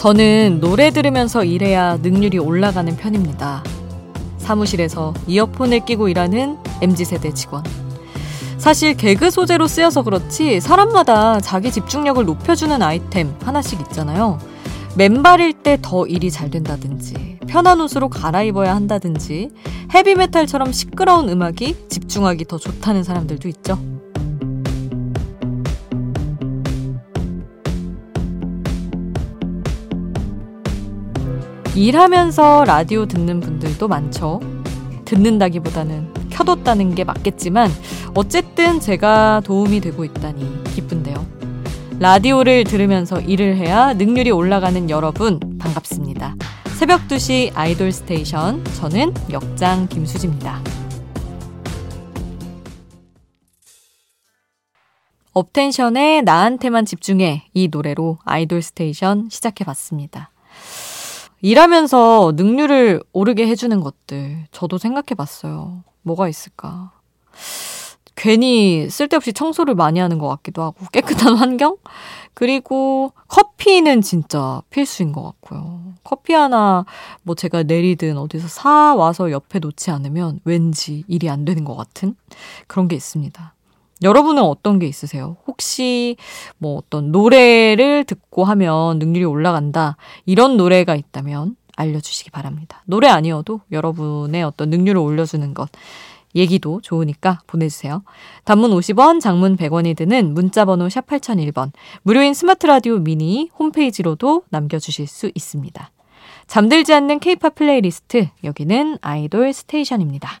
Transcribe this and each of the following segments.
저는 노래 들으면서 일해야 능률이 올라가는 편입니다. 사무실에서 이어폰을 끼고 일하는 MZ세대 직원. 사실 개그 소재로 쓰여서 그렇지 사람마다 자기 집중력을 높여주는 아이템 하나씩 있잖아요. 맨발일 때 더 일이 잘 된다든지, 편한 옷으로 갈아입어야 한다든지, 헤비메탈처럼 시끄러운 음악이 집중하기 더 좋다는 사람들도 있죠. 일하면서 라디오 듣는 분들도 많죠. 듣는다기보다는 켜뒀다는 게 맞겠지만, 어쨌든 제가 도움이 되고 있다니 기쁜데요. 라디오를 들으면서 일을 해야 능률이 올라가는 여러분 반갑습니다. 새벽 2시 Idol Station 저는 역장 김수지입니다. 업텐션의 나한테만 집중해 이 노래로 Idol Station 시작해 봤습니다. 일하면서 능률을 오르게 해주는 것들 저도 생각해 봤어요. 뭐가 있을까? 괜히 쓸데없이 청소를 많이 하는 것 같기도 하고 깨끗한 환경? 그리고 커피는 진짜 필수인 것 같고요. 커피 하나 뭐 제가 내리든 어디서 사 와서 옆에 놓지 않으면 왠지 일이 안 되는 것 같은 그런 게 있습니다. 여러분은 어떤 게 있으세요? 혹시 뭐 어떤 노래를 듣고 하면 능률이 올라간다 이런 노래가 있다면 알려주시기 바랍니다. 노래 아니어도 여러분의 어떤 능률을 올려주는 것 얘기도 좋으니까 보내주세요. 단문 50원, 장문 100원이 드는 문자번호 샵 8001번, 무료인 스마트 라디오 미니 홈페이지로도 남겨주실 수 있습니다. 잠들지 않는 케이팝 플레이리스트, 여기는 Idol Station입니다.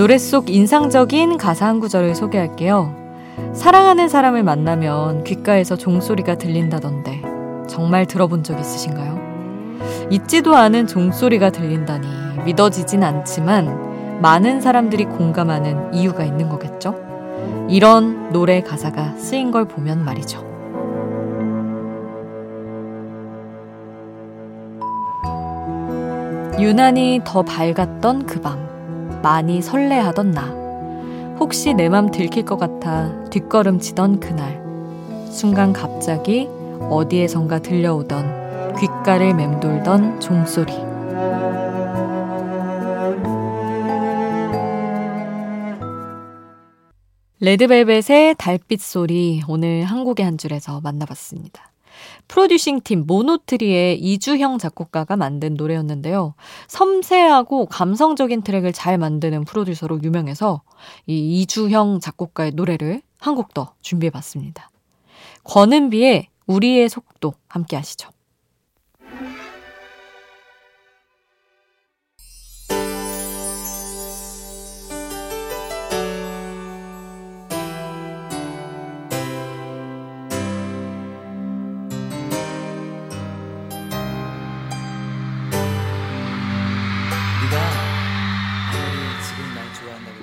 노래 속 인상적인 가사 한 구절을 소개할게요. 사랑하는 사람을 만나면 귓가에서 종소리가 들린다던데 정말 들어본 적 있으신가요? 잊지도 않은 종소리가 들린다니 믿어지진 않지만 많은 사람들이 공감하는 이유가 있는 거겠죠? 이런 노래 가사가 쓰인 걸 보면 말이죠. 유난히 더 밝았던 그 밤, 많이 설레하던 나. 혹시 내 맘 들킬 것 같아 뒷걸음치던 그날. 순간 갑자기 어디에선가 들려오던 귓가를 맴돌던 종소리. 레드벨벳의 달빛 소리 오늘 한국의 한 줄에서 만나봤습니다. 프로듀싱 팀 모노트리의 이주형 작곡가가 만든 노래였는데요. 섬세하고 감성적인 트랙을 잘 만드는 프로듀서로 유명해서 이 이주형 작곡가의 노래를 한 곡 더 준비해 봤습니다. 권은비의 우리의 속도 함께 하시죠.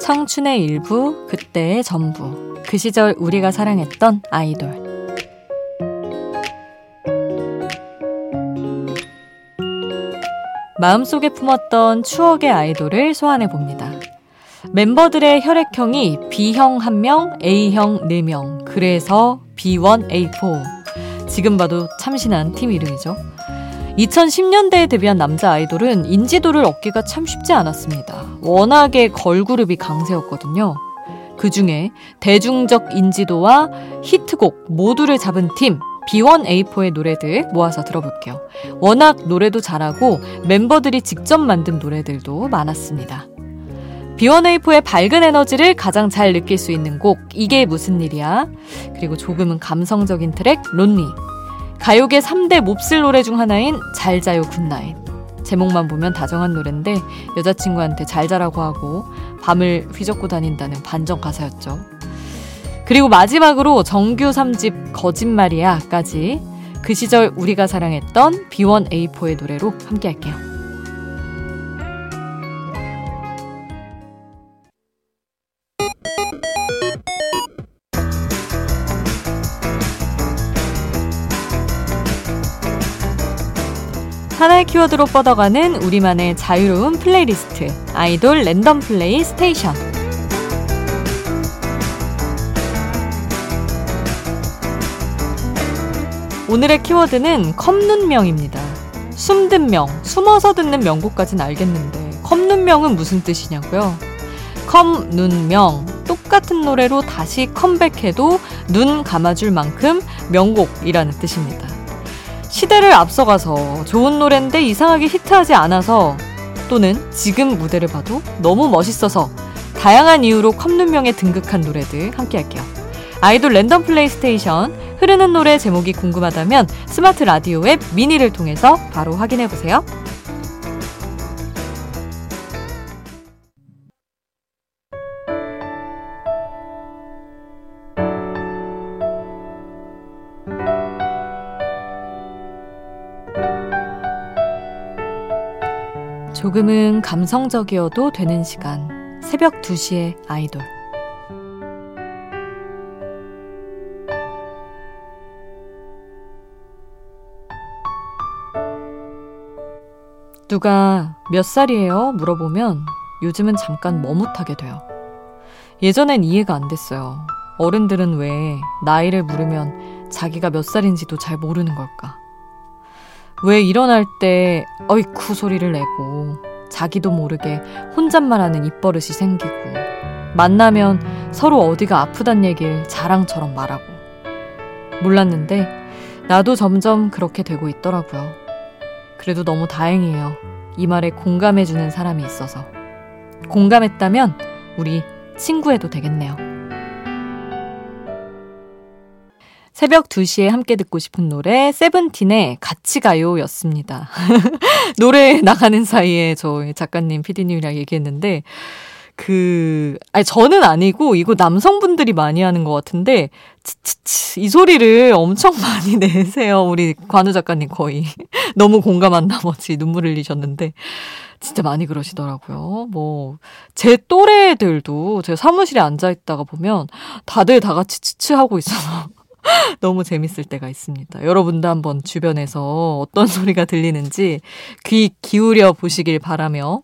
청춘의 일부, 그때의 전부. 그 시절 우리가 사랑했던 아이돌. 마음속에 품었던 추억의 아이돌을 소환해 봅니다. 멤버들의 혈액형이 B형 1명, A형 4명. 그래서 B1A4. 지금 봐도 참신한 팀 이름이죠. 2010년대에 데뷔한 남자 아이돌은 인지도를 얻기가 참 쉽지 않았습니다. 워낙에 걸그룹이 강세였거든요. 그 중에 대중적 인지도와 히트곡 모두를 잡은 팀 B1A4의 노래들 모아서 들어볼게요. 워낙 노래도 잘하고 멤버들이 직접 만든 노래들도 많았습니다. B1A4의 밝은 에너지를 가장 잘 느낄 수 있는 곡 이게 무슨 일이야? 그리고 조금은 감성적인 트랙 Lonely 가요계 3대 몹쓸 노래 중 하나인 잘 자요 good night 제목만 보면 다정한 노래인데 여자친구한테 잘 자라고 하고 밤을 휘젓고 다닌다는 반전 가사였죠. 그리고 마지막으로 정규 3집 거짓말이야까지 그 시절 우리가 사랑했던 B1A4의 노래로 함께 할게요. 하나의 키워드로 뻗어가는 우리만의 자유로운 playlist Idol Random Play Station 오늘의 키워드는 컴눈명입니다. 숨듣명, 숨어서 듣는 명곡까진 알겠는데 컴눈명은 무슨 뜻이냐고요? 컴눈명, 똑같은 노래로 다시 컴백해도 눈 감아줄 만큼 명곡이라는 뜻입니다. 시대를 앞서가서 좋은 노래인데 이상하게 히트하지 않아서 또는 지금 무대를 봐도 너무 멋있어서 다양한 이유로 컴눈명에 등극한 노래들 함께 할게요. Idol Random Play Station 흐르는 노래 제목이 궁금하다면 스마트 라디오 앱 미니를 통해서 바로 확인해 보세요. 조금은 감성적이어도 되는 시간. 새벽 2시에 아이돌. 누가 몇 살이에요? 물어보면 요즘은 잠깐 머뭇하게 돼요. 예전엔 이해가 안 됐어요. 어른들은 왜 나이를 물으면 자기가 몇 살인지도 잘 모르는 걸까? 왜 일어날 때 어이쿠 소리를 내고 자기도 모르게 혼잣말하는 입버릇이 생기고 만나면 서로 어디가 아프단 얘기를 자랑처럼 말하고 몰랐는데 나도 점점 그렇게 되고 있더라고요. 그래도 너무 다행이에요. 이 말에 공감해주는 사람이 있어서. 공감했다면 우리 친구해도 되겠네요. 새벽 2시에 함께 듣고 싶은 노래 세븐틴의 같이 가요 였습니다. 노래 나가는 사이에 저 작가님, 피디님이랑 얘기했는데 그, 아니, 저는 아니고, 이거 남성분들이 많이 하는 것 같은데, 츠츠츠, 이 소리를 엄청 많이 내세요. 우리 관우 작가님 거의. 너무 공감한 나머지 눈물 흘리셨는데, 진짜 많이 그러시더라고요. 뭐, 제 또래들도 제가 사무실에 앉아 있다가 보면, 다들 다 같이 츠츠 하고 있어서. 너무 재밌을 때가 있습니다. 여러분도 한번 주변에서 어떤 소리가 들리는지 귀 기울여 보시길 바라며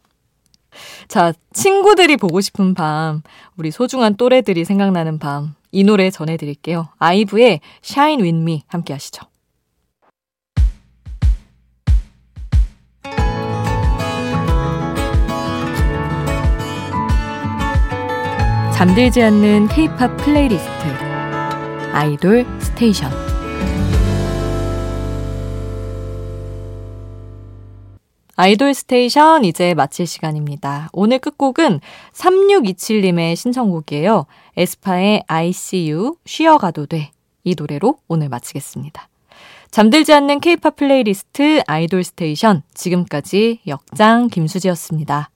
자, 친구들이 보고 싶은 밤, 우리 소중한 또래들이 생각나는 밤, 이 노래 전해드릴게요. 아이브의 Shine With Me 함께 하시죠. 잠들지 않는 K-팝 playlist Idol Station Idol Station 이제 마칠 시간입니다. 오늘 끝곡은 3627님의 신청곡이에요. aespa의 ICU 쉬어가도 돼. 이 노래로 오늘 마치겠습니다. 잠들지 않는 케이팝 playlist Idol Station 지금까지 역장 김수지였습니다.